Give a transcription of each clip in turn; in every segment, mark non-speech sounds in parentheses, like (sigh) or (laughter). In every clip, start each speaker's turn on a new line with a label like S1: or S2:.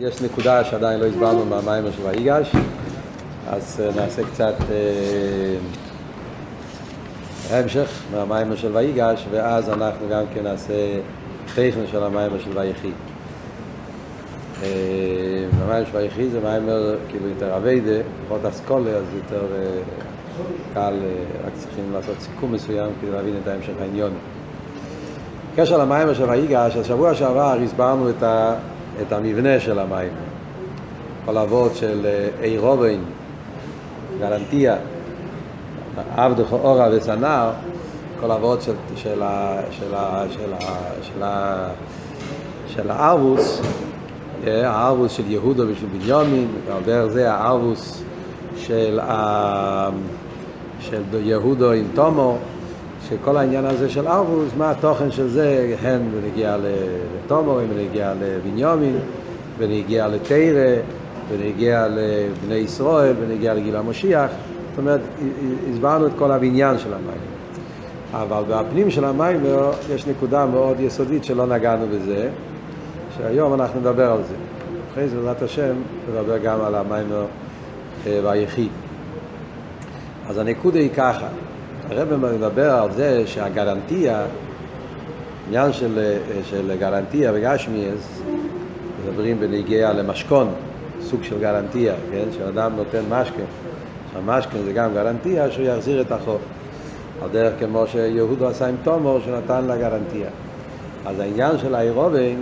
S1: יש נקודה שעדיין לא הסברנו מהמיימר של ויגש, אז נעשה קצת המשך מהמיימר של ויגש, ואז אנחנו גם כן נעשה טכן של המיימר של ויחי. המיימר של ויחי זה מיימר כאילו יותר אביידה, פחות אסכולה, אז יותר קל, רק צריכים לעשות סיכום מסוים כדי להבין את ההמשך העניון. בקשר למיימר של ויגש, אז שבוע שעבר הסברנו את ה... את המבנה של המים. כל אבות של אירובן, גלנטיה, עבדך אורה וסנר, כל אבות של, של, של, של, של, של הארבוס, הארבוס של יהודו ושל בניומין, ועל דרך זה הארבוס של, של יהודו עם תומו, שכל העניין הזה של ארבוס, מה התוכן של זה, הן בנגיע לתומו, בנגיע לבניומין, בנגיע לתרא, בנגיע לבני ישראל, בנגיע לגיל המשיח. זאת אומרת, הסברנו את כל הבניין של המים. אבל בפנים של המים יש נקודה מאוד יסודית שלא נגענו בזה, שהיום אנחנו נדבר על זה. אחרי זה, בעזרת השם, נדבר גם על המים והיחיד. אז הנקודה היא ככה, הרב מדבר על זה שהגרנטיה, עניין של, של גרנטיה וגשמיאס, מדברים בנגיעה למשכון, סוג של גרנטיה, כן? שאדם נותן משכן, שהמשכן זה גם גרנטיה שהוא יחזיר את החוב. על דרך כמו שיהודו עשה עם תומור שנתן לה גרנטיה. אז העניין של האירובן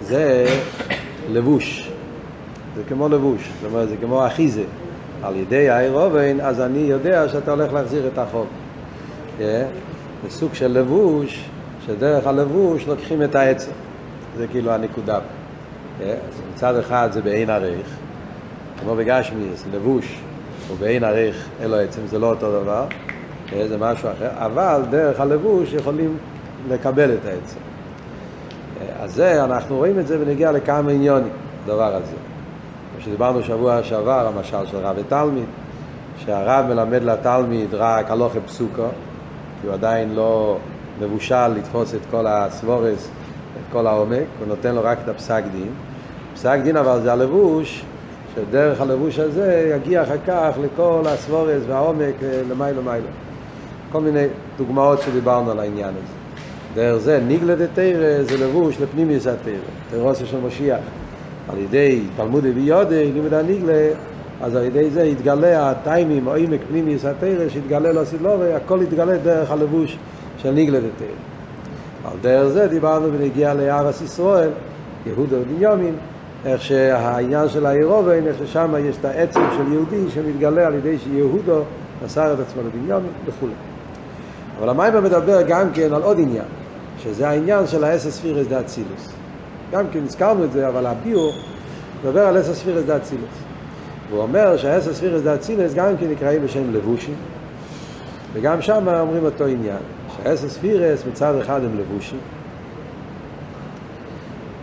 S1: זה לבוש, זה כמו לבוש, זאת אומרת זה כמו אחיזה. על ידי האירובן, אז אני יודע שאתה הולך להחזיר את החוב. זה סוג של לבוש, שדרך הלבוש לוקחים את העצם. זה כאילו הנקודה. אז מצד אחד זה בעין עריך, כמו בגשמיאס, לבוש הוא בעין עריך, אלו עצם, זה לא אותו דבר, זה משהו אחר, אבל דרך הלבוש יכולים לקבל את העצם. אז זה, אנחנו רואים את זה ונגיע לכמה עניונים, הדבר הזה. כמו שדיברנו שבוע שעבר, המשל של רב ותלמיד, שהרב מלמד לתלמיד רק הלוכי פסוקו, כי הוא עדיין לא מבושל לתפוס את כל הסבורס, את כל העומק, הוא נותן לו רק את הפסק דין. פסק דין אבל זה הלבוש, שדרך הלבוש הזה יגיע אחר כך לכל הסבורס והעומק למיילו מיילו. כל מיני דוגמאות שדיברנו על העניין הזה. דרך זה ניגלה דתרא זה לבוש לפנימיוס התרא, תרוסה של משיח. על ידי תלמוד ויודי, לימוד הניגלה, אז על ידי זה יתגלה הטיימים, או עמק פנימיוס התרא, שיתגלה לו סילורי, הכל יתגלה דרך הלבוש של ניגלה דתרא. על דרך זה דיברנו ונגיע לארץ ישראל, יהודה ובנימין, איך שהעניין של האירובן, איך ששם יש את העצם של יהודי שמתגלה על ידי שיהודו מסר את עצמו לבנימין וכו'. אבל המאמר מדבר גם כן על עוד עניין, שזה העניין של האסס פירס דה אצילוס. גם כן הזכרנו את זה, אבל הביאור מדבר על עשר ספירות דאצילות. והוא אומר שהעשר ספירות דאצילות גם כן נקראים בשם לבושים, וגם שם אומרים אותו עניין, שהעשר ספירות מצד אחד הם לבושים,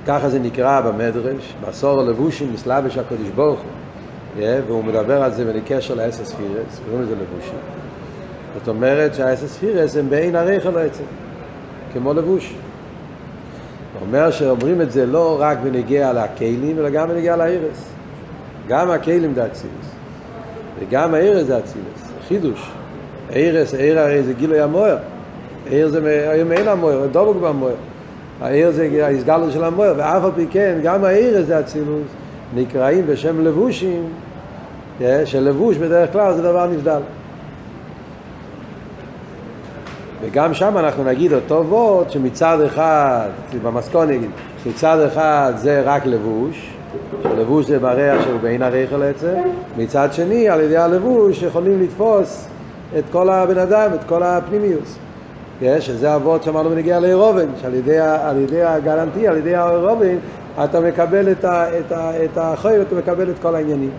S1: ככה זה נקרא במדרש, בעשרה לבושים מתלבש הקדוש ברוך הוא, והוא מדבר על זה בקשר לעשר ספירות, קוראים לזה לבושים. זאת אומרת שהאסס פירס הם בעין הרייכל עצם, כמו לבוש. הוא אומר שאומרים את זה לא רק בנגיע לכלים, אלא גם בנגיע לארס. גם הכלים זה אצילוס, וגם הארס זה אצילוס, חידוש. הארס, האר הרי זה גילוי המוער. האר זה אין המוער, דבוק במוער. האר זה ההסגלות של המוער, ואף על פי כן, גם הארס זה אצילוס, נקראים בשם לבושים, שלבוש בדרך כלל זה דבר נבדל. וגם שם אנחנו נגיד אותו וורד שמצד אחד, במסכון נגיד, מצד אחד זה רק לבוש, שלבוש זה מראה שהוא בעין הרייכל עצם, מצד שני על ידי הלבוש יכולים לתפוס את כל הבן אדם, את כל הפנימיוס. שזה הוורד שאמרנו בנגיע לאירובן, שעל ידי, ידי הגלנטי, על ידי האירובן, אתה מקבל את, ה, את, ה, את החוי ואתה מקבל את כל העניינים.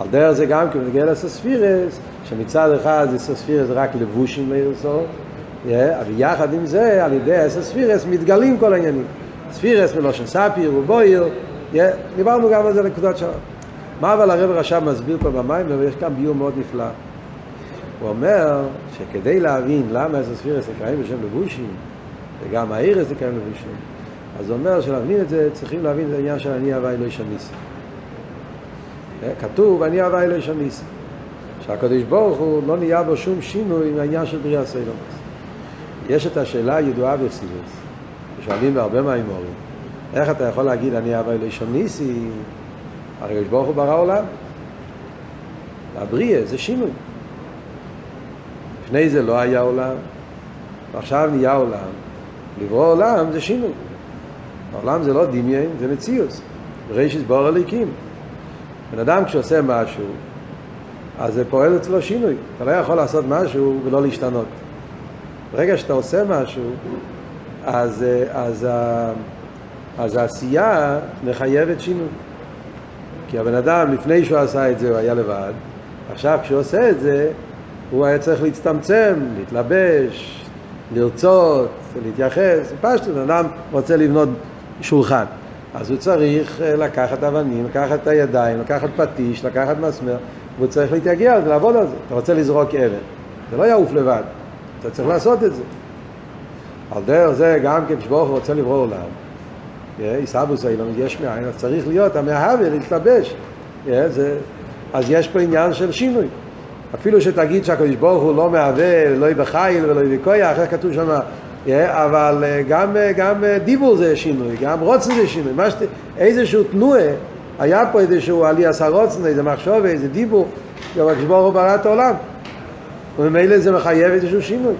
S1: על דרך זה גם כי בנגיע לסספירס, שמצד אחד זה סספירס רק לבושים לאירסור, אבל יחד עם זה, על ידי עשר ספירס, מתגלים כל העניינים. ספירס מלושן ספיר ובויר, דיברנו גם על זה נקודות שם. מה אבל הרב רשם מסביר פה במים, ויש כאן ביור מאוד נפלא. הוא אומר שכדי להבין למה עשר ספירס נקראים בשם לבושים, וגם האירס נקראים לבושים, אז הוא אומר שלהבין את זה צריכים להבין את העניין של אני הווה אלוהי. אה, כתוב אני הווה אלוהי של ניסי. שהקדוש ברוך הוא לא נהיה בו שום שינוי מהעניין של בריאה סיילומס. יש את השאלה הידועה בפסידס, שואלים בהרבה מהאמורים, איך אתה יכול להגיד אני הווה אלוהי של ניסי? הרי הקדוש ברוך הוא ברא עולם. הבריאה זה שינוי. לפני זה לא היה עולם, ועכשיו נהיה עולם. לברוא עולם זה שינוי. העולם זה לא דמיין, זה מציאוס. רישיס בור הליקים. בן אדם כשעושה משהו, אז זה פועל אצלו שינוי. אתה לא יכול לעשות משהו ולא להשתנות. ברגע שאתה עושה משהו, אז, אז, אז העשייה מחייבת שינוי. כי הבן אדם, לפני שהוא עשה את זה, הוא היה לבד. עכשיו, כשהוא עושה את זה, הוא היה צריך להצטמצם, להתלבש, לרצות, להתייחס. פשטות, בן אדם רוצה לבנות שולחן. אז הוא צריך אה, לקחת אבנים, לקחת את הידיים, לקחת פטיש, לקחת מסמר, והוא צריך להתייגע על לעבוד על זה. אתה רוצה לזרוק אבן, זה לא יעוף לבד, אתה צריך לעשות את זה. על דרך זה גם כן כשברוך רוצה לברוא עולם, עיסאוווס אילון, יש מאין, אז צריך להיות המאהבה, להתלבש. זה, אז יש פה עניין של שינוי. אפילו שתגיד שהקדוש ברוך הוא לא מהווה, לא יהיה בחיל ולא יהיה בכויח, איך כתוב שם, אבל אה, גם, אה, גם אה, דיבור זה שינוי, גם רוצן זה שינוי, שת, איזשהו תנועה, היה פה איזשהו עלי עשה רוצן, איזה מחשוב, איזה דיבור, גם הקדוש ברוך הוא ברא את העולם, וממילא זה מחייב איזשהו שינוי.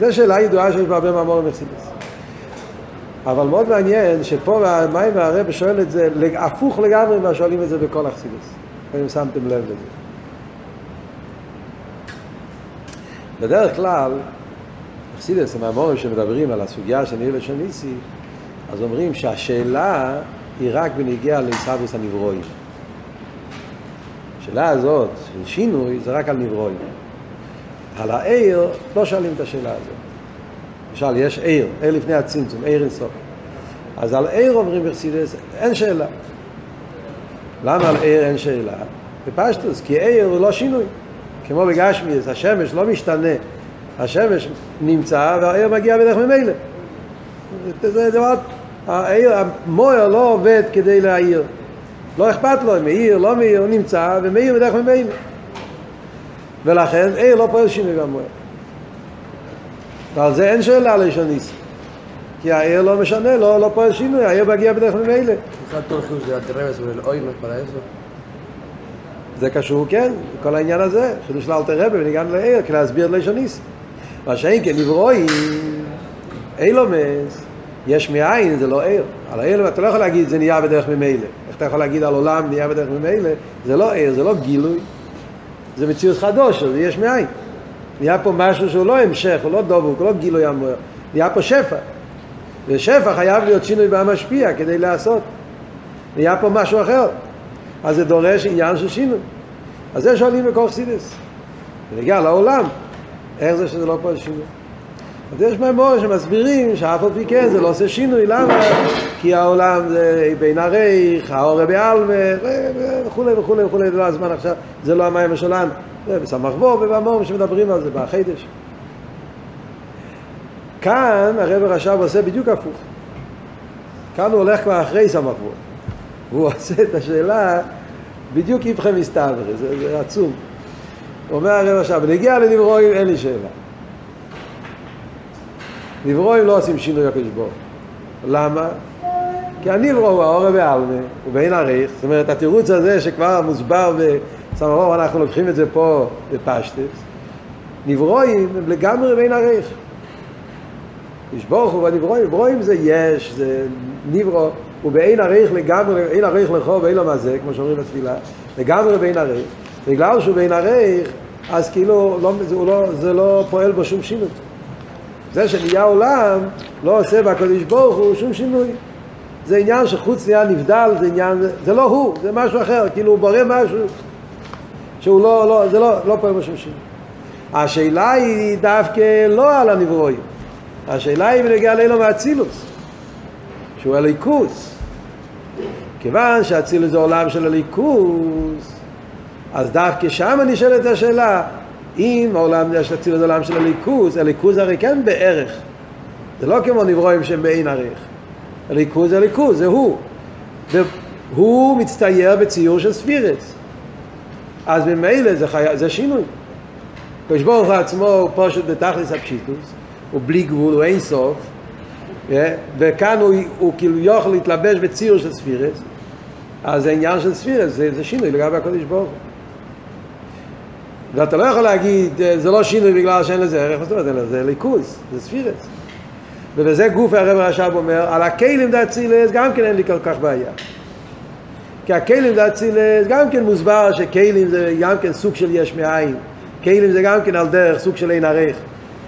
S1: זו שאלה ידועה שיש בהרבה מאמורים מחסידס. אבל מאוד מעניין שפה המים והרב שואל את זה הפוך לגמרי ממה שואלים את זה בכל החסידס. אם שמתם לב לזה. בדרך כלל, חסידס, המאמורים שמדברים על הסוגיה של ניר לשניסי, אז אומרים שהשאלה היא רק בניגיע לעיסאוויס הנברואים. השאלה הזאת של שינוי זה רק על נברואים. על העיר לא שואלים את השאלה הזאת. למשל, יש עיר, עיר לפני הצמצום, עיר אינסוף. אז על עיר אומרים בחסידס, אין שאלה. למה על עיר אין שאלה? בפשטוס, כי עיר הוא לא שינוי. כמו בגשמיאס, השמש לא משתנה. השמש נמצא והעיר מגיע בדרך ממילא. זה דבר, העיר, המויר לא עובד כדי להעיר. לא אכפת לו, מאיר, לא מאיר, הוא נמצא ומאיר בדרך ממילא. ולכן עיר לא פועל שינוי במויר. ועל זה אין שאלה לשון ניסי. כי העיר לא משנה, לא, לא פועל שינוי, העיר מגיע בדרך ממילא. זה קשור, כן, כל העניין הזה, חידוש לאלתר רבי וניגן לעיר, כדי להסביר את לשון ניסי. מה שאין כן נברואים, אילומס, יש מאין, זה לא עיר. על העיר אתה לא יכול להגיד זה נהיה בדרך ממילא. איך אתה יכול להגיד על עולם נהיה בדרך ממילא? זה לא עיר, זה לא גילוי. זה מציאות חדוש, זה יש מאין. נהיה פה משהו שהוא לא המשך, הוא לא דבוק, הוא לא גילוי המוער. נהיה פה שפע. ושפע חייב להיות שינוי במשפיע כדי לעשות. נהיה פה משהו אחר. אז זה דורש עניין של שינוי. אז זה שואלים בכל חסידס. ונגיע לעולם, איך זה שזה לא פה שינוי? אז יש מימור שמסבירים שאף על פי כן זה לא עושה שינוי, למה? כי העולם זה בין הרייך, האורה בעלמה וכולי וכולי וכולי, זה לא הזמן עכשיו, זה לא המים שלנו, בו ובמורים שמדברים על זה, בחידש. כאן הרב רש"ב עושה בדיוק הפוך. כאן הוא הולך כבר אחרי בו. והוא (laughs) עושה את השאלה בדיוק איפכם מסתבר, זה, זה עצום. אומר הרב עכשיו, נגיע לנברואים אין לי שאלה. נברואים לא עושים שינוי הקדוש ברוך למה? כי הנברו הוא האור בעלמה, הוא בין הריך, זאת אומרת התירוץ הזה שכבר מוסבר בסמרור, אנחנו לוקחים את זה פה בפשטס, נברואים הם לגמרי בין הריך. יש ברוך הוא בנברואים, נברואים זה יש, זה נברו, הוא באין הריך לגמרי, אין הריך לכו ואין לו מזה, כמו שאומרים בתפילה, לגמרי בין הריך. בגלל שהוא בין הריך, אז כאילו לא, זה, לא, זה לא פועל בו שום שינוי. זה שנהיה עולם לא עושה בקדוש ברוך הוא שום שינוי. זה עניין שחוץ נהיה נבדל, זה עניין, זה לא הוא, זה משהו אחר, כאילו הוא בורא משהו שהוא לא, לא, זה לא, לא פועל בשום שינוי. השאלה היא דווקא לא על הנברואים, השאלה היא בנגיעה לאילו מאצילוס, שהוא הליכוס. כיוון שאצילוס זה עולם של הליכוס, אז דווקא שם נשאלת השאלה, אם העולם יש אצילוס עולם של הליכוס, הליכוס הרי כן בערך. זה לא כמו נברואים שהם בעין ערך. הליכוז זה ליכוז, זה הוא. והוא מצטייר בציור של ספירס. אז ממילא זה, חי... זה שינוי. הקדוש ברוך הוא עצמו הוא פשוט בתכלס הפשיטוס, הוא בלי גבול, הוא אין סוף, וכאן הוא, הוא כאילו יוכל להתלבש בציור של ספירס, אז זה עניין של ספירס, זה, זה שינוי לגבי הקדוש ברוך הוא. ואתה לא יכול להגיד, זה לא שינוי בגלל שאין לזה ערך, זאת אומרת, זה ליכוז, זה ספירס. ובזה גוף הרב הרש"ב אומר, על הכלים דאצילס גם כן אין לי כל כך בעיה. כי הכלים דאצילס גם כן מוסבר שכלים זה גם כן סוג של יש מאין. כלים זה גם כן על דרך סוג של אין ערך.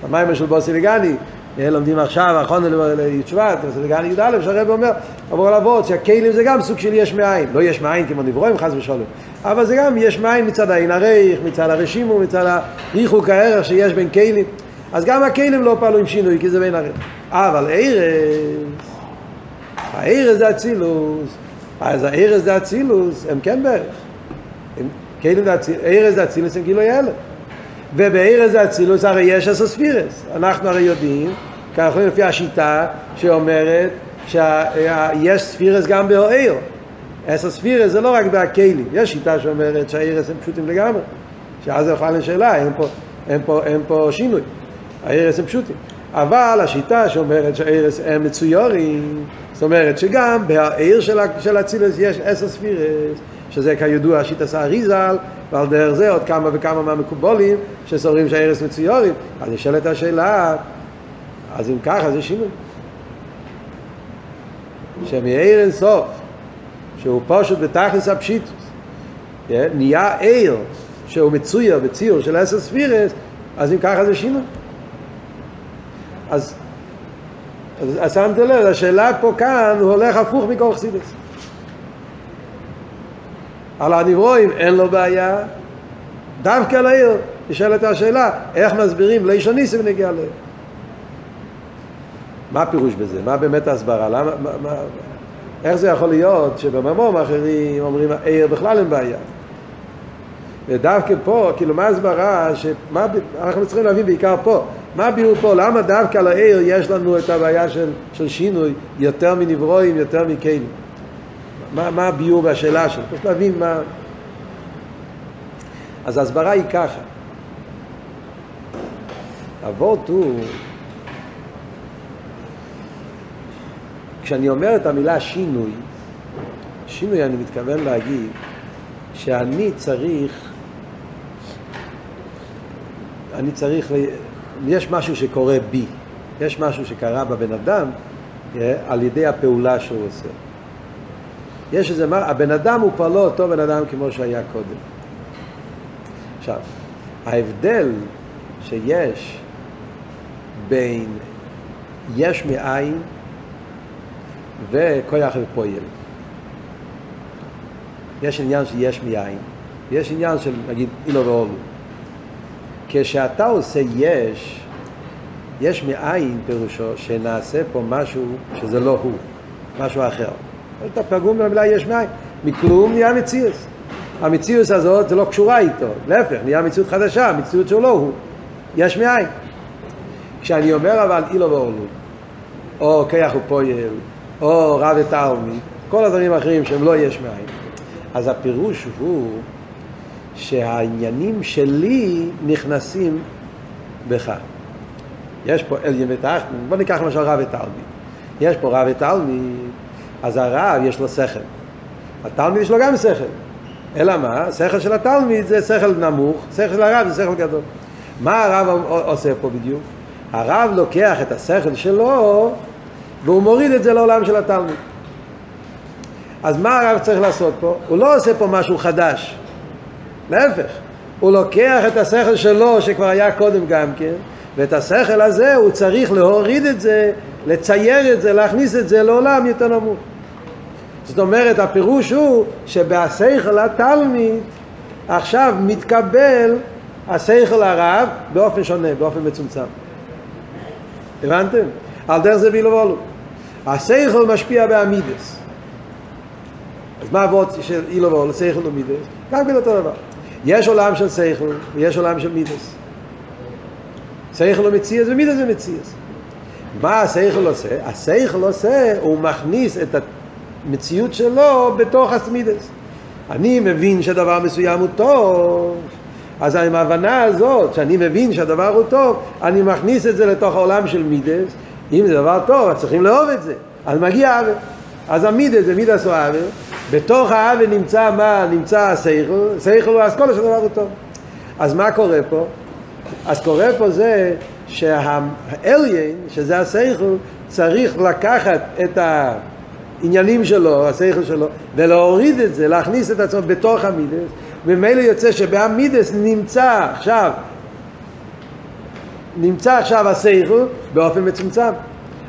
S1: המים של בוסי לגני, לומדים עכשיו, אחרון לישבט, לגני י"א, שהרב אומר, עבור על אבות, שהכלים זה גם סוג של יש מאין. לא יש מאין כמו נברואים, חס ושלום. אבל זה גם יש מאין מצד האין ערך, מצד הרשימו, מצד הריחוק הערך שיש בין כלים. אז גם הכלים לא פעלו עם שינוי, כי זה בין ערך. אבל ארז, הארז זה אצילוס, אז הארז זה אצילוס, הם כן בערך. אצילוס, ארז זה אצילוס הם גילוי הלם. ובארז זה אצילוס הרי יש אסו ספירס. אנחנו הרי יודעים, כי אנחנו לפי השיטה שאומרת שיש ספירס גם באוהר. אסו ספירס זה לא רק בהכלים, יש שיטה שאומרת שהארז הם פשוטים לגמרי. שאז זה בכלל לשאלה, אין פה, אין פה, אין פה שינוי. הארז הם פשוטים. אבל השיטה שאומרת שהארס הם מצויורים, זאת אומרת שגם בעיר של אצילס יש עשר ספירס, שזה כידוע השיטה האריזל, ועל דרך זה עוד כמה וכמה מהמקובולים שסוברים שהארס מצויורים. אז נשאלת השאלה, אז אם ככה זה שינוי. שמאיר אין סוף, שהוא פשוט בתכלס הפשיטוס, נהיה עיר שהוא מצויר בציור של עשר ספירס, אז אם ככה זה שינוי. אז, אז שמת לב, השאלה פה כאן, הוא הולך הפוך מכל חסידס. על הנברואים אין לו בעיה, דווקא לעיר, נשאלת השאלה, איך מסבירים לישון ניסים נגיע לעיר? מה הפירוש בזה? מה באמת ההסברה? למה, מה, מה, איך זה יכול להיות שבממום אחרים אומרים, עיר בכלל אין בעיה? ודווקא פה, כאילו מה ההסברה, שמה, אנחנו צריכים להבין בעיקר פה, מה הביאו פה? למה דווקא לעיר יש לנו את הבעיה של, של שינוי יותר מנברואים, יותר מכלים? מה, מה הביאו בשאלה שלו? צריך להבין מה... אז ההסברה היא ככה. אבות הוא... כשאני אומר את המילה שינוי, שינוי אני מתכוון להגיד שאני צריך, אני צריך יש משהו שקורה בי, יש משהו שקרה בבן אדם אה, על ידי הפעולה שהוא עושה. יש איזה, מה, הבן אדם הוא כבר לא אותו בן אדם כמו שהיה קודם. עכשיו, ההבדל שיש בין יש מאין וכוח ופועל. יש עניין של יש מאין, ויש עניין של נגיד אילו ואולו. כשאתה עושה יש, יש מאין פירושו שנעשה פה משהו שזה לא הוא, משהו אחר. אתה פגום במילה יש מאין, מכלום נהיה מציאוס. המציאוס הזאת זה לא קשורה איתו, להפך, נהיה מציאות חדשה, מציאות שהוא לא הוא, יש מאין. כשאני אומר אבל אילו ואורלו, או כיח ופועל, או רב ותלמי, כל הדברים האחרים שהם לא יש מאין, אז הפירוש הוא שהעניינים שלי נכנסים בך. יש פה אל ימי תחתן, בוא ניקח למשל רב ותלמיד. יש פה רב ותלמיד, אז הרב יש לו שכל. התלמיד יש לו גם שכל. אלא מה? שכל של התלמיד זה שכל נמוך, שכל של הרב זה שכל גדול. מה הרב עושה פה בדיוק? הרב לוקח את השכל שלו והוא מוריד את זה לעולם של התלמיד. אז מה הרב צריך לעשות פה? הוא לא עושה פה משהו חדש. להפך, הוא לוקח את השכל שלו שכבר היה קודם גם כן, ואת השכל הזה הוא צריך להוריד את זה, לצייר את זה, להכניס את זה לעולם יותר נמוך. זאת אומרת, הפירוש הוא שבשכל התלמיד עכשיו מתקבל השכל הרב באופן שונה, באופן מצומצם. הבנתם? על דרך זה בילו ואולו. השכל משפיע בעמידס. אז מה עבוד של אילו ואולו, שכל ומידס? גם כן אותו דבר. יש עולם של שכל ויש עולם של מידס. שכל הוא מציאס ומידס הוא מציאס. מה השכל עושה? השכל עושה, הוא מכניס את המציאות שלו בתוך הסמידס. אני מבין שדבר מסוים הוא טוב, אז עם ההבנה הזאת, שאני מבין שהדבר הוא טוב, אני מכניס את זה לתוך העולם של מידס. אם זה דבר טוב, אז צריכים לאהוב את זה. אז מגיע עוול. אז המידס זה מידס או עוול. בתוך העוול נמצא מה? נמצא השכל. שכל, אז כל הדבר הוא טוב. אז מה קורה פה? אז קורה פה זה שהאליין, שזה השכל, צריך לקחת את העניינים שלו, השכל שלו, ולהוריד את זה, להכניס את עצמו בתוך המידס, וממילא יוצא שבאמידס נמצא עכשיו, נמצא עכשיו השכל באופן מצומצם.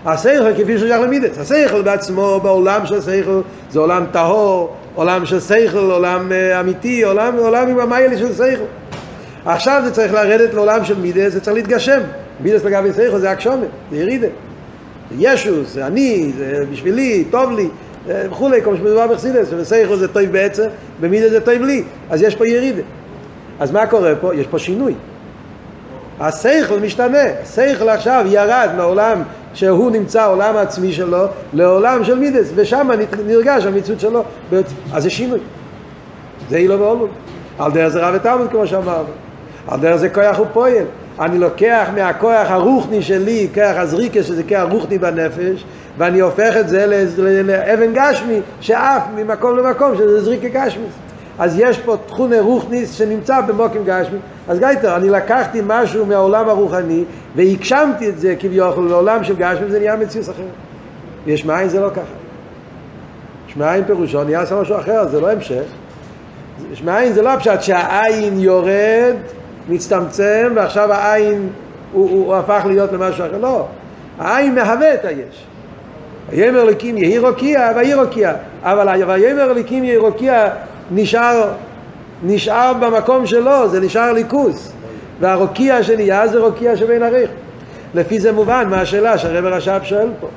S1: השכל כפי ששייך למידס, השכל בעצמו בעולם של השכל זה עולם טהור, עולם של שכל, עולם uh, אמיתי, עולם, עולם עם המיילה של שכל. עכשיו זה צריך לרדת לעולם של מידס, זה צריך להתגשם. מידס לגבי שכל זה הקשומת, זה ירידה. זה ישוס, זה אני, זה בשבילי, טוב לי, וכולי, כמו שמדובר בחסידס, ובשכל זה טוב בעצם, במידס זה טוב לי, אז יש פה ירידה. אז מה קורה פה? יש פה שינוי. השכל משתנה, השכל עכשיו ירד מהעולם שהוא נמצא, העולם העצמי שלו, לעולם של מידס, ושם נרגש המציאות שלו, אז זה שינוי. זה אילו ואולו. על דרך זה רב ותלמוד כמו שאמרנו. על דרך זה כוח הוא פועל. אני לוקח מהכוח הרוחני שלי, כוח הזריקה שזה כוח רוחני בנפש, ואני הופך את זה לאבן גשמי שעף ממקום למקום, שזה זריקה גשמי. אז יש פה תכונה רוחניס שנמצא במוקים גשמי. אז גייטר, אני לקחתי משהו מהעולם הרוחני והגשמתי את זה כביכול לעולם של גשמי, זה נהיה מציאות אחרת. יש מאין זה לא ככה. יש מאין פירושו נהיה עשה משהו אחר, זה לא המשך. יש מאין זה לא פשט שהעין יורד, מצטמצם, ועכשיו העין הוא, הוא, הוא הפך להיות למשהו אחר. לא. העין מהווה את היש. ויאמר אלוקים יהי רוקיע ויהי רוקיע אבל ויאמר אלוקים יהי רוקיע נשאר, נשאר במקום שלו, זה נשאר ליכוס. והרוקיע שנהיה זה רוקיע שבין עריך. לפי זה מובן מה השאלה שהרב הרש"פ שואל פה.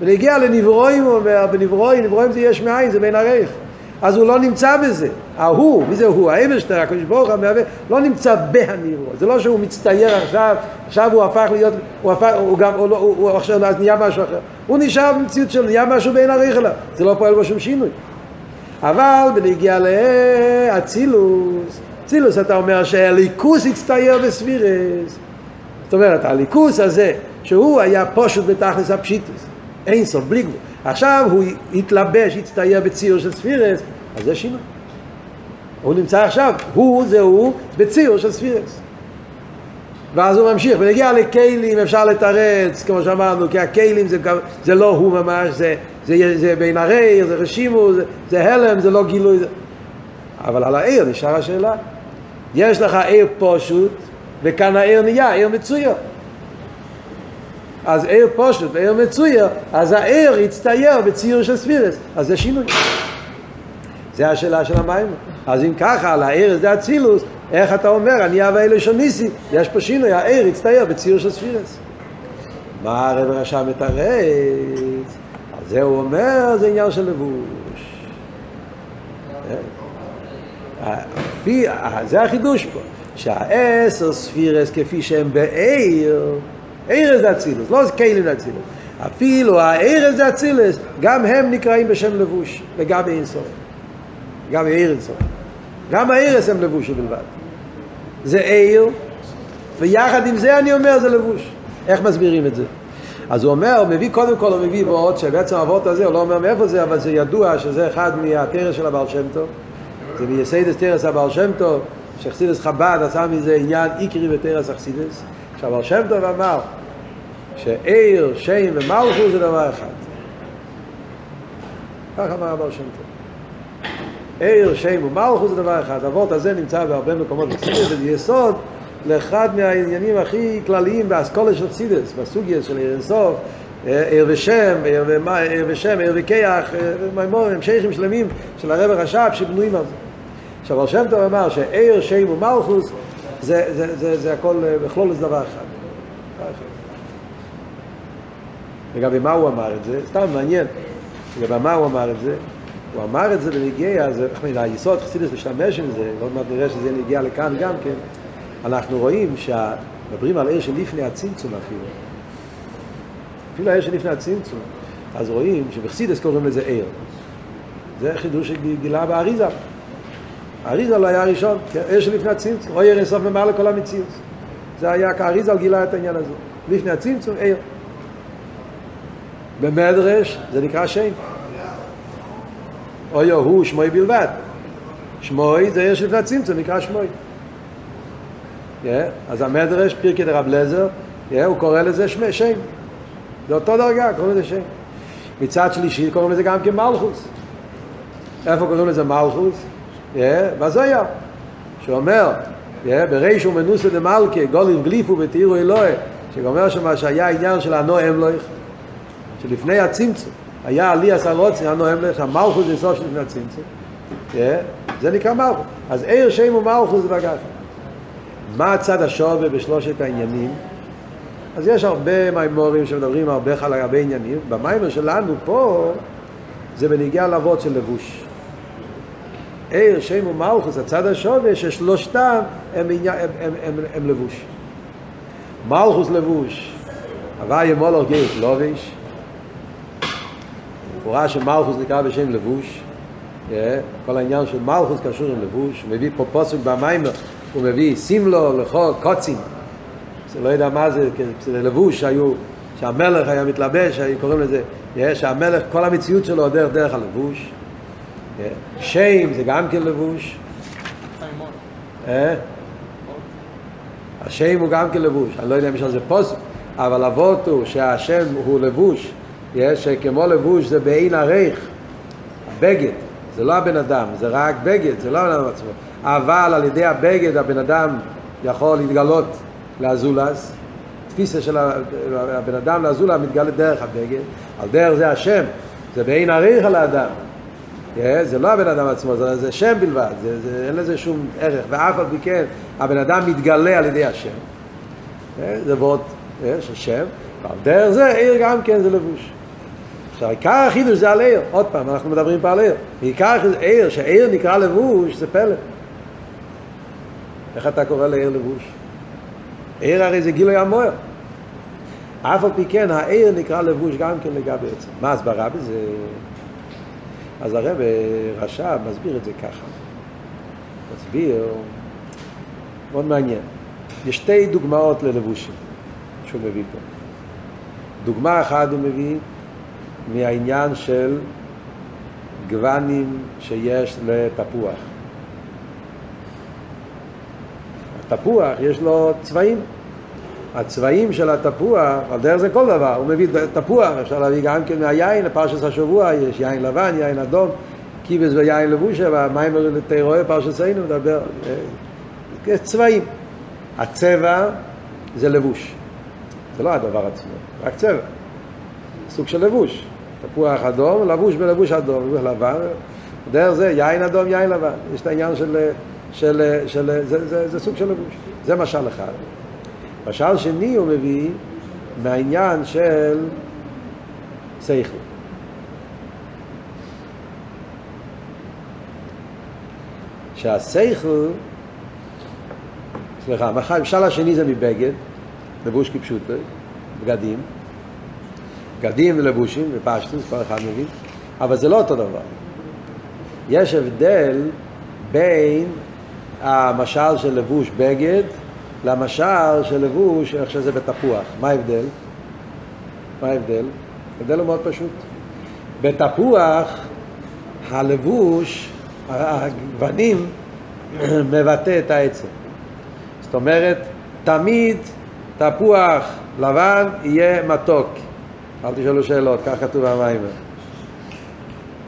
S1: ונגיע לנברואים, הוא אומר, בנברואים, נברואים זה יש מאין, זה בין עריך. אז הוא לא נמצא בזה. ההוא, מי זה הוא? האבשטר, הקדוש ברוך הוא המהווה, לא נמצא בהנברו. זה לא שהוא מצטייר עכשיו, עכשיו הוא הפך להיות, הוא הפך, הוא גם, הוא, הוא, הוא עכשיו נהיה משהו אחר. הוא נשאר במציאות שלו, נהיה משהו בין עריך אליו. זה לא פועל בו שום שינוי. אבל בנגיע לאצילוס, אצילוס אתה אומר שהליכוס הצטייר בספירס. זאת אומרת, הליכוס הזה, שהוא היה פושט בתכלס הפשיטוס, אין סוף, בלי גבול. עכשיו הוא התלבש, הצטייר בציור של ספירס, אז זה שינוי. הוא נמצא עכשיו, הוא זה הוא בציור של ספירס. ואז הוא ממשיך, ונגיע לכלים אפשר לתרץ, כמו שאמרנו, כי הכלים זה, זה לא הוא ממש, זה, זה, זה בין הרי, זה רשימו, זה, זה הלם, זה לא גילוי. זה... אבל על העיר נשאר השאלה. יש לך עיר פשוט, וכאן העיר נהיה עיר מצויר. אז עיר פשוט ועיר מצויר, אז העיר יצטייר בציור של ספירס, אז זה שינוי. זה השאלה של המים. אז אם ככה, על העיר זה אצילוס, איך אתה אומר, אני אבא אלו ניסי, יש פה שינוי, העיר יצטייר בציור של ספירס. מה הרב רשם מתרץ? על זה הוא אומר, זה עניין של לבוש. זה החידוש פה, שהעשר ספירס כפי שהם בעיר, עיר זה אצילוס, לא כלים אצילוס. אפילו העיר זה אצילוס, גם הם נקראים בשם לבוש, וגם אינסוף. גם עיר אינסוף. גם העירס הם לבוש בלבד. זה עיר, ויחד עם זה אני אומר זה לבוש. איך מסבירים את זה? אז הוא אומר, מביא קודם כל, הוא מביא ועוד, שבעצם האבות הזה, הוא לא אומר מאיפה זה, אבל זה ידוע שזה אחד מהתרס של הבעל שם טוב. זה מייסיידס תרס הבעל שם טוב, שחסידס חב"ד עשה מזה עניין איקרי ותרס אכסידס. שהבעל שם טוב אמר שעיר, שם ומלכו זה דבר אחד. כך אמר הבעל שם טוב. עיר, שם ומלכו זה דבר אחד. האבות הזה נמצא בהרבה מקומות בצדס, וזה יסוד לאחד מהעניינים הכי כלליים באסכולה של חסידס, בסוגיה של עיר אינסוף, עיר ושם, עיר ושם, עיר וכיח, מימור, המשכים שלמים של הרב הרש"פ שבנויים על זה. עכשיו, על שם טוב אמר שעיר, שם ומלכוס זה, זה, זה, זה הכל בכלול זה דבר אחד. לגבי מה הוא אמר את זה, סתם מעניין, לגבי מה הוא אמר את זה, הוא אמר את זה בנגיע, זה, היסוד חסידס משתמש עם זה, עוד מעט נראה שזה נגיע לכאן גם כן, אנחנו רואים שמדברים על עיר של לפני הצמצום אפילו. אפילו העיר שלפני הצמצום, אז רואים שבחסידס קוראים לזה עיר. זה חידוש שגילה באריזה. האריזה לא היה הראשון? עיר שלפני הצמצום, או עיר אינסוף ממעל לכל המציאות. זה היה, האריזה גילה את העניין הזה. לפני הצמצום, עיר. במדרש זה נקרא שם. אוי הוא שמוי בלבד. שמוי זה עיר שלפני הצמצום, נקרא שמוי. Yeah, אז המדרש, פירקי דרב לזר, yeah, הוא קורא לזה שמי, שם. זה אותו דרגה, קוראים לזה שם. מצד שלישי קוראים לזה גם כמלכוס. איפה קוראים לזה מלכוס? Yeah, בזויה. שאומר, yeah, ברישו מנוסה דמלכה, גולים גליפו ותראו אלוהי, שאומר שמה שהיה העניין של הנועם לויך, שלפני הצמצום, היה עלי עשה רוצי, הנועם לויך, המלכוס זה סוף שלפני הצמצום. Yeah, זה נקרא מלכוס. אז עיר שם ומלכוס זה בגלל. מה הצד השווה בשלושת העניינים? אז יש הרבה מימורים שמדברים הרבה על הרבה עניינים. במיימר שלנו פה זה בניגיע לאבות של לבוש. עיר, שם ומלכוס, הצד השווה ששלושתם הם, הם, הם, הם, הם, הם לבוש. מלכוס לבוש, הוויה מולך גייס לובש, מפורש שמלכוס נקרא בשם לבוש, כל העניין של מלכוס קשור עם לבוש, הוא מביא פה פוסק במיימר הוא מביא סימלו לכל קוצים לא יודע מה זה, זה לבוש שהיו, שהמלך היה מתלבש, היו קוראים לזה, שהמלך, כל המציאות שלו דרך דרך הלבוש. שם זה גם כן לבוש. השם הוא גם כן לבוש, אני לא יודע אם יש על זה פוסק, אבל אבות הוא שהשם הוא לבוש, שכמו לבוש זה בעין הריך, הבגד, זה לא הבן אדם, זה רק בגד, זה לא הבן אדם עצמו. אבל על ידי הבגד הבן אדם יכול להתגלות לאזולס, תפיסה של הבן אדם לאזולה מתגלה דרך הבגד, על דרך זה השם, זה בעין עריך על האדם. זה לא הבן אדם עצמו, זה, זה שם בלבד, זה, זה, אין לזה שום ערך, ואף על פי כן הבן אדם מתגלה על ידי השם. זה ועוד של שם, ועל דרך זה עיר גם כן זה לבוש. עכשיו עיקר החידוש זה על עיר, עוד פעם, אנחנו מדברים פה על עיר. עיקר עיר, שעיר נקרא לבוש, זה פלא. איך אתה קורא לעיר לבוש? עיר הרי זה גילוי המוער. אף על פי כן, העיר נקרא לבוש גם כן לגבי עצם. מה הסברה בזה? אז הרב רש"ב מסביר את זה ככה. מסביר, מאוד מעניין. יש שתי דוגמאות ללבושים שהוא מביא פה. דוגמה אחת הוא מביא מהעניין של גוונים שיש לתפוח. התפוח יש לו צבעים. הצבעים של התפוח, על דרך זה כל דבר, הוא מביא תפוח, אפשר להביא גם כן מהיין, לפרשת השבוע, יש יין לבן, יין אדום, קיבס ויין לבושה, והמים לתירואה, פרשת סיינו, מדבר, יש צבעים. הצבע זה לבוש, זה לא הדבר עצמו, רק צבע, סוג של לבוש. תפוח אדום, לבוש בלבוש אדום, לבוש לבן, דרך זה יין אדום, יין לבן, יש את העניין של... של, של זה, זה, זה סוג של לבוש. זה משל אחד. משל שני הוא מביא מהעניין של שכל. שהשכל, סליחה, המשל השני זה מבגד, לבוש כפשוט, בגדים, בגדים ולבושים ופשטוס, כל אחד מבין, אבל זה לא אותו דבר. יש הבדל בין המשל של לבוש בגד למשל של לבוש איך שזה בתפוח. מה ההבדל? מה ההבדל? ההבדל הוא מאוד פשוט. בתפוח הלבוש, הגוונים, (clears throat) מבטא את העצם. זאת אומרת, תמיד תפוח לבן יהיה מתוק. אל תשאלו שאלות, כך כתוב במים.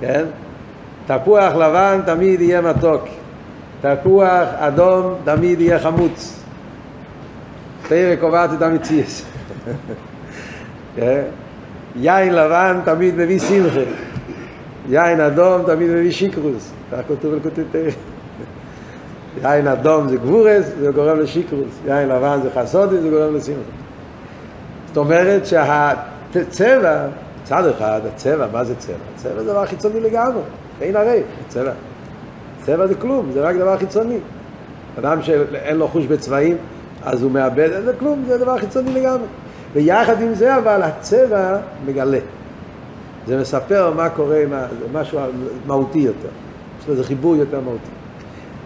S1: כן? תפוח לבן תמיד יהיה מתוק. תפוח אדום תמיד יהיה חמוץ. תראה קובעת את המציאס. (laughs) יין לבן תמיד מביא שמחה. יין אדום תמיד מביא שיקרוס. כך כתוב בלקוטי תראה. (laughs) יין אדום זה גבורס, זה גורם לשיקרוס. יין לבן זה חסודי, זה גורם לשמחה. זאת אומרת שהצבע, צד אחד, הצבע, מה זה צבע? צבע זה דבר חיצוני לגמרי, אין הרי, צבע. צבע זה כלום, זה רק דבר חיצוני. אדם שאין לו חוש בצבעים, אז הוא מאבד, זה כלום, זה דבר חיצוני לגמרי. ויחד עם זה אבל הצבע מגלה. זה מספר מה קורה, מה, זה משהו מהותי יותר. יש לזה חיבור יותר מהותי.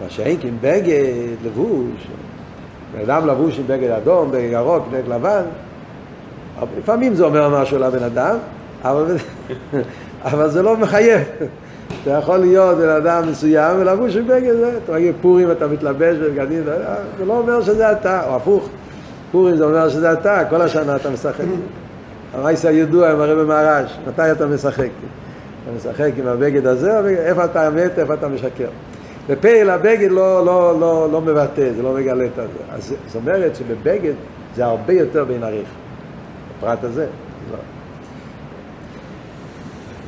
S1: מה שאין כן בגד, לבוש, בן אדם לבוש עם בגד אדום, בגד ירוק, בגד לבן, לפעמים זה אומר משהו לבן אדם, אבל, אבל זה לא מחייב. אתה יכול להיות בן אדם מסוים ולבוש עם בגד זה, אתה מגיע פורים, אתה מתלבש בבגדים, זה לא אומר שזה אתה, או הפוך, פורים זה אומר שזה אתה, כל השנה אתה משחק. המייס הידוע עם הרבי מהרש, מתי אתה משחק? אתה משחק עם הבגד הזה, איפה אתה אמת, איפה אתה משקר. בפעיל הבגד לא, לא, לא, לא מבטא, זה לא מגלה את זה. אז זאת אומרת שבבגד זה הרבה יותר בין עריך. הפרט הזה. לא.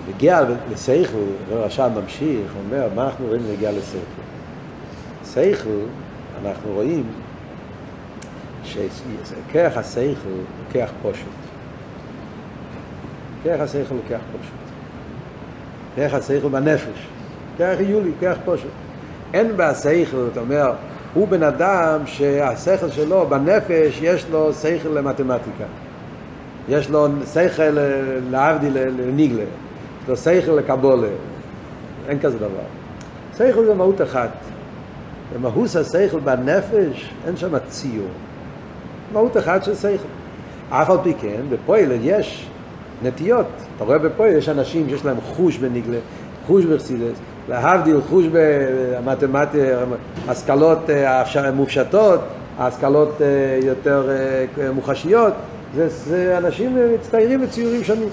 S1: נגיע לסייכל, הרש"ל ממשיך, אומר, מה אנחנו רואים נגיע לסייכל? סייכל, אנחנו רואים שכרך הסייכל הוא כרך פושט. כרך הסייכל הוא כרך פושט. כרך הסייכל בנפש. כרך יולי, כרך פושט. אין בסייכל, אתה אומר, הוא בן אדם שהשכל שלו בנפש יש לו שכל למתמטיקה. יש לו שכל להבדיל לניגלה. יש לו שכל לקבולה. אין כזה דבר. שכל זה מהות אחת. במהוס השכל בנפש אין שם ציור. מהות אחת של שכל. אף על פי כן, בפועל יש נטיות. אתה רואה בפועל, יש אנשים שיש להם חוש בניגלה, חוש בחסידס, להבדיל חוש במתמטיה, השכלות אה, מופשטות, השכלות אה, יותר אה, מוחשיות, זה, זה אנשים מצטיירים בציורים שונים.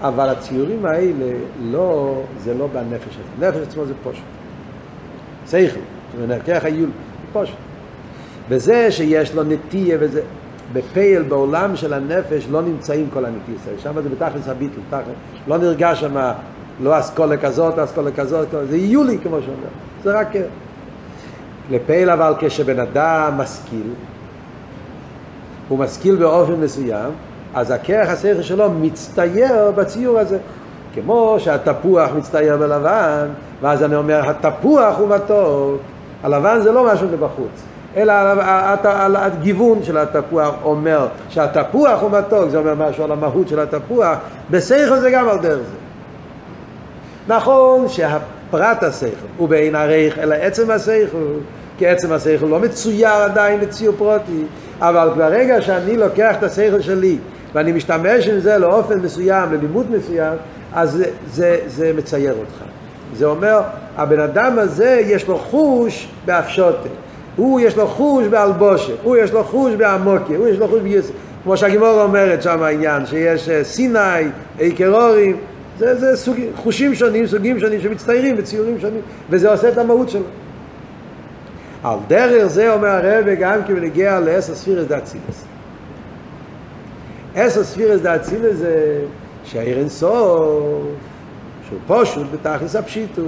S1: אבל הציורים האלה, לא, זה לא בנפש הזה. נפש עצמו זה פושט. שכל, אומרת, כרך היול, פושט. וזה שיש לו נטייה וזה, בפייל בעולם של הנפש לא נמצאים כל הנטיות האלה, שם זה בתכלס הביטל, לא נרגש שם לא אסכולה כזאת, אסכולה כזאת, זה יולי כמו שאומר, זה רק... לפייל אבל כשבן אדם משכיל, הוא משכיל באופן מסוים, אז הכרך השכל שלו מצטייר בציור הזה. כמו שהתפוח מצטייר בלבן, ואז אני אומר, התפוח הוא מתוק. הלבן זה לא משהו מבחוץ, אלא הגיוון של התפוח אומר שהתפוח הוא מתוק, זה אומר משהו על המהות של התפוח, בשכל זה גם על דרך זה. נכון שהפרט השכל הוא בעין הרייך, אלא עצם השכל, כי עצם השכל לא מצויר עדיין בציור פרוטי, אבל ברגע שאני לוקח את השכל שלי ואני משתמש עם זה לאופן מסוים, ללימוד מסוים, אז זה, זה, זה מצייר אותך. זה אומר, הבן אדם הזה יש לו חוש באפשוטה, הוא יש לו חוש באלבושה, הוא יש לו חוש בעמוקי, הוא יש לו חוש ביוסף. כמו שהגימור אומרת שם העניין, שיש אה, סיני, עיקרורים, זה, זה סוג, חושים שונים, סוגים שונים שמצטיירים בציורים שונים, וזה עושה את המהות שלו. על דרך זה אומר הרב גם כי בנגיע לעשר ספירס דאצילס. עשר ספירס דאצילס זה שהעיר אינסוף, שהוא פשוט בתכלס הפשיטוס,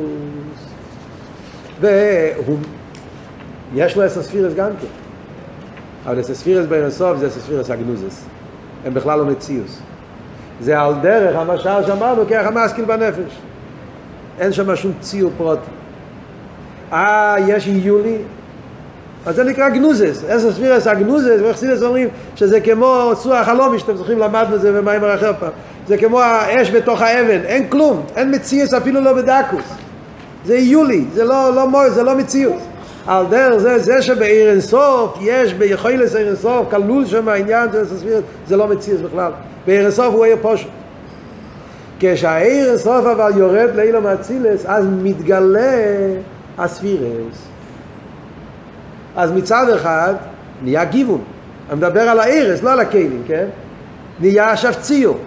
S1: והוא, יש לו עשר ספירס גם כן, אבל עשר ספירס בעיר אינסוף זה עשר ספירס אגנוזס, הם בכלל לא מציוס. זה על דרך המשל שאמרנו כרך המשכיל בנפש. אין שם שום ציור פרוטי. אה, יש איולי, אז זה נקרא גנוזס, אסר ספירס הגנוזס, וחסידס אומרים שזה כמו צור החלומי, שאתם זוכרים למדנו את זה במיימר אחר פעם, זה כמו האש בתוך האבן, אין כלום, אין מציאס אפילו לא בדקוס, זה איולי, זה לא, לא מור, זה לא מציאות. על דרך זה, זה שבעיר אינסוף יש ביכולת עיר אינסוף, כלול שם העניין של אסר ספירס, זה לא מציאות בכלל. בעיר אינסוף הוא עיר פושט. כשהעיר אינסוף אבל יורד לאילום אצילס, אז מתגלה הספירס. אז מצד אחד נהיה גיוון. אני מדבר על הארס, לא על הכלים, כן? נהיה עכשיו ציור.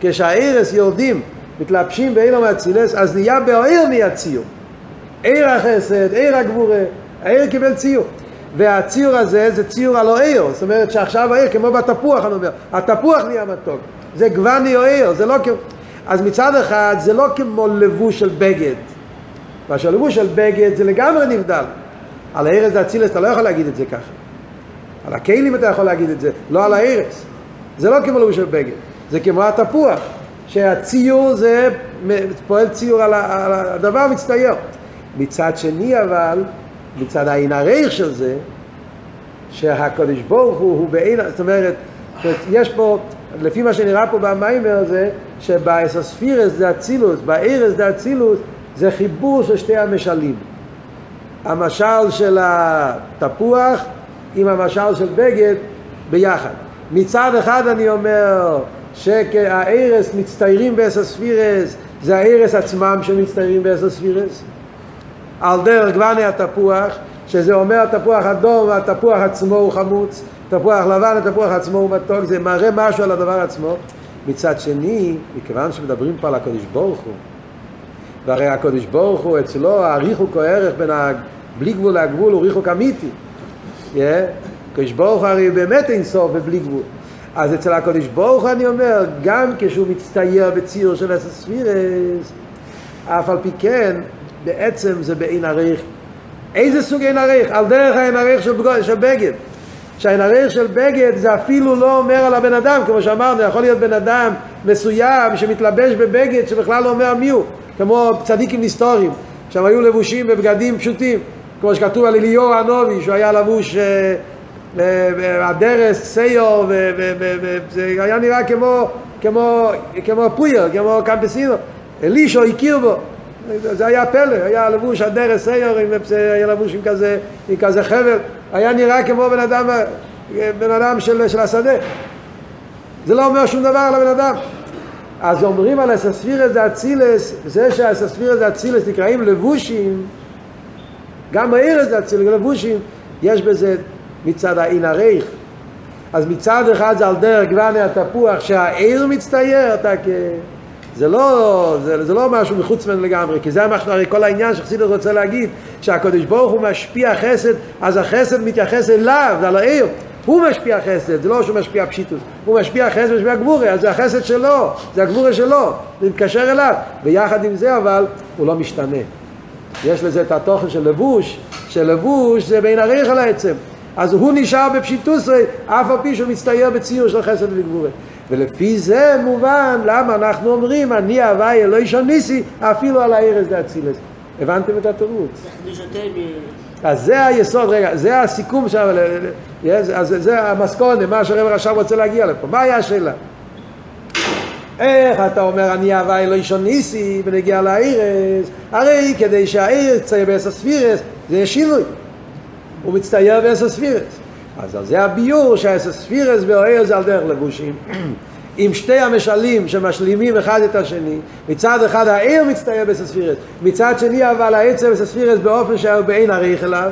S1: כשהארס יורדים, מתלבשים באילום אצילס, אז נהיה באויר נהיה ציור. עיר החסד, עיר הגבורה, העיר קיבל ציור. והציור הזה זה ציור על אויר, זאת אומרת שעכשיו העיר, כמו בתפוח, אני אומר, התפוח נהיה מתוק. זה גווני אויר, זה לא כמו... אז מצד אחד זה לא כמו לבוש של בגד. מה שהלבוש של בגד זה לגמרי נבדל. על הארץ האצילס אתה לא יכול להגיד את זה ככה. על הכלים אתה יכול להגיד את זה, לא על הארץ. זה לא כמו לבוש של בגד, זה כמו התפוח, שהציור זה, פועל ציור על, הדבר מצטייר. מצד שני אבל, מצד העין הריח של זה, שהקדוש ברוך הוא, הוא בעין, זאת אומרת, יש פה, לפי מה שנראה פה במיימר זה שבאסוספירס זה אצילוס, בארס זה אצילוס, זה חיבור של שתי המשלים. המשל של התפוח עם המשל של בגד ביחד. מצד אחד אני אומר שהארס מצטיירים באסוספירס, זה הארס עצמם שמצטיירים באסוספירס. על דרך גווני התפוח, שזה אומר התפוח אדום והתפוח עצמו הוא חמוץ, תפוח לבן התפוח עצמו הוא מתוק, זה מראה משהו על הדבר עצמו. מצד שני, מכיוון שמדברים פה על הקדוש ברוך הוא, והרי הקדוש ברוך הוא אצלו הריחוק הערך בין הבלי גבול לגבול הוא ריחוק אמיתי. הקדוש ברוך הוא הרי באמת אין סוף ובלי גבול. אז אצל הקדוש ברוך הוא אני אומר, גם כשהוא מצטייר בציור של אסספירס, אף על פי כן, בעצם זה בעין עריך. איזה סוג עין עריך? על דרך העין עריך של, של בגד. שהעין עריך של בגד זה אפילו לא אומר על הבן אדם, כמו שאמרנו, יכול להיות בן אדם מסוים שמתלבש בבגד שבכלל לא אומר מי הוא, כמו צדיקים היסטוריים, שהם היו לבושים בבגדים פשוטים, כמו שכתוב על אליאור הנובי, שהוא היה לבוש אה, אה, הדרס, סיור, וזה היה נראה כמו, כמו, כמו פויר, כמו קמפסינו. אלישו הכיר בו, זה היה פלא, היה לבוש הדרס סיור, היה לבוש עם כזה, עם כזה חבל, היה נראה כמו בן אדם, בן אדם של, של השדה. זה לא אומר שום דבר על הבן אדם. אז אומרים על הסספירס זה אצילס, זה שהסספירס זה אצילס נקראים לבושים, גם בארץ זה אצילס, לבושים, יש בזה מצד העין הרייך. אז מצד אחד זה על דרך גווני התפוח שהעיר מצטייר, אתה כ... זה לא, זה, זה לא משהו מחוץ ממנו לגמרי, כי זה המשהו, הרי כל העניין שחסידות רוצה להגיד, שהקדוש ברוך הוא משפיע חסד, אז החסד מתייחס אליו, על העיר. הוא משפיע חסד, זה לא שהוא משפיע פשיטוס, הוא משפיע חסד ומשפיע גבורי, אז זה החסד שלו, זה הגבורי שלו, זה מתקשר אליו, ויחד עם זה אבל הוא לא משתנה. יש לזה את התוכן של לבוש, שלבוש זה בין הריח על העצם, אז הוא נשאר בפשיטוס, אף על פי שהוא מצטייר בציור של חסד וגבורי. ולפי זה מובן למה אנחנו אומרים אני הוואי אלוהי שוניסי אפילו על הארז דאצילס. הבנתם את התירוץ? אז זה היסוד, רגע, זה הסיכום שם, אז זה המסקונה, מה שהרב עכשיו רוצה להגיע לפה. מה היה השאלה? איך אתה אומר אני אהבה אלוהי שוניסי ונגיע לארץ? הרי כדי שהארץ יצייר בעשר ספירס זה שינוי. הוא מצטייר בעשר ספירס. אז זה הביור שהעשר ספירס באוהר זה על דרך לבושים. (clears throat) עם שתי המשלים שמשלימים אחד את השני, מצד אחד העיר מצטייר בסספירס, מצד שני אבל העצם בסספירס באופן שהוא בעין עריך אליו,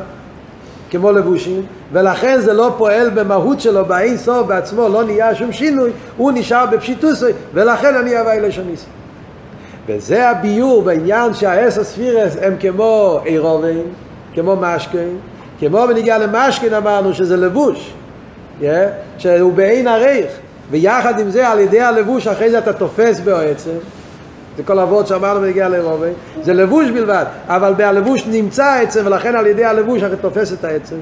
S1: כמו לבושים, ולכן זה לא פועל במהות שלו, באין סוף בעצמו, לא נהיה שום שינוי, הוא נשאר בפשיטוסי, ולכן אני אהבה אלי שניסי. וזה הביור בעניין שהעשר ספירס הם כמו עירובין, כמו משכן, כמו בניגיע למשכן אמרנו שזה לבוש, yeah? שהוא בעין עריך, ויחד עם זה על ידי הלבוש אחרי זה אתה תופס בעצם זה כל אבות שאמרנו בנגיע לרובי זה לבוש בלבד אבל בלבוש נמצא העצם ולכן על ידי הלבוש אתה תופס את העצם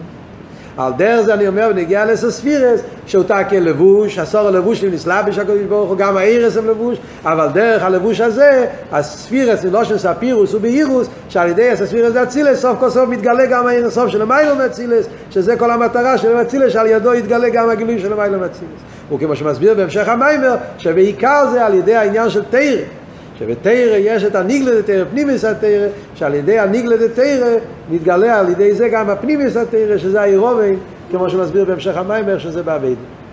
S1: על דרך זה אני אומר ונגיע לסספירס שאותה כלבוש, הסור הלבוש נסלבש הקדוש ברוך הוא, גם האירס הם לבוש, אבל דרך הלבוש הזה, הספירס מלושן ספירוס ובאירוס, שעל ידי הספירס זה אצילס, סוף כל סוף מתגלה גם האירס סוף של המיילו מאצילס, שזה כל המטרה של אצילס, שעל ידו יתגלה גם הגילוי של המיילו מאצילס. וכמו שמסביר בהמשך המיימר, שבעיקר זה על ידי העניין של תרא. שבתרא יש את הניגלה דתרא, פנימיס התרא, שעל ידי הניגלה דתרא נתגלה על ידי זה גם הפנימיס התרא, שזה האירובין, כמו שמסביר בהמשך המיימר, שזה בעביד.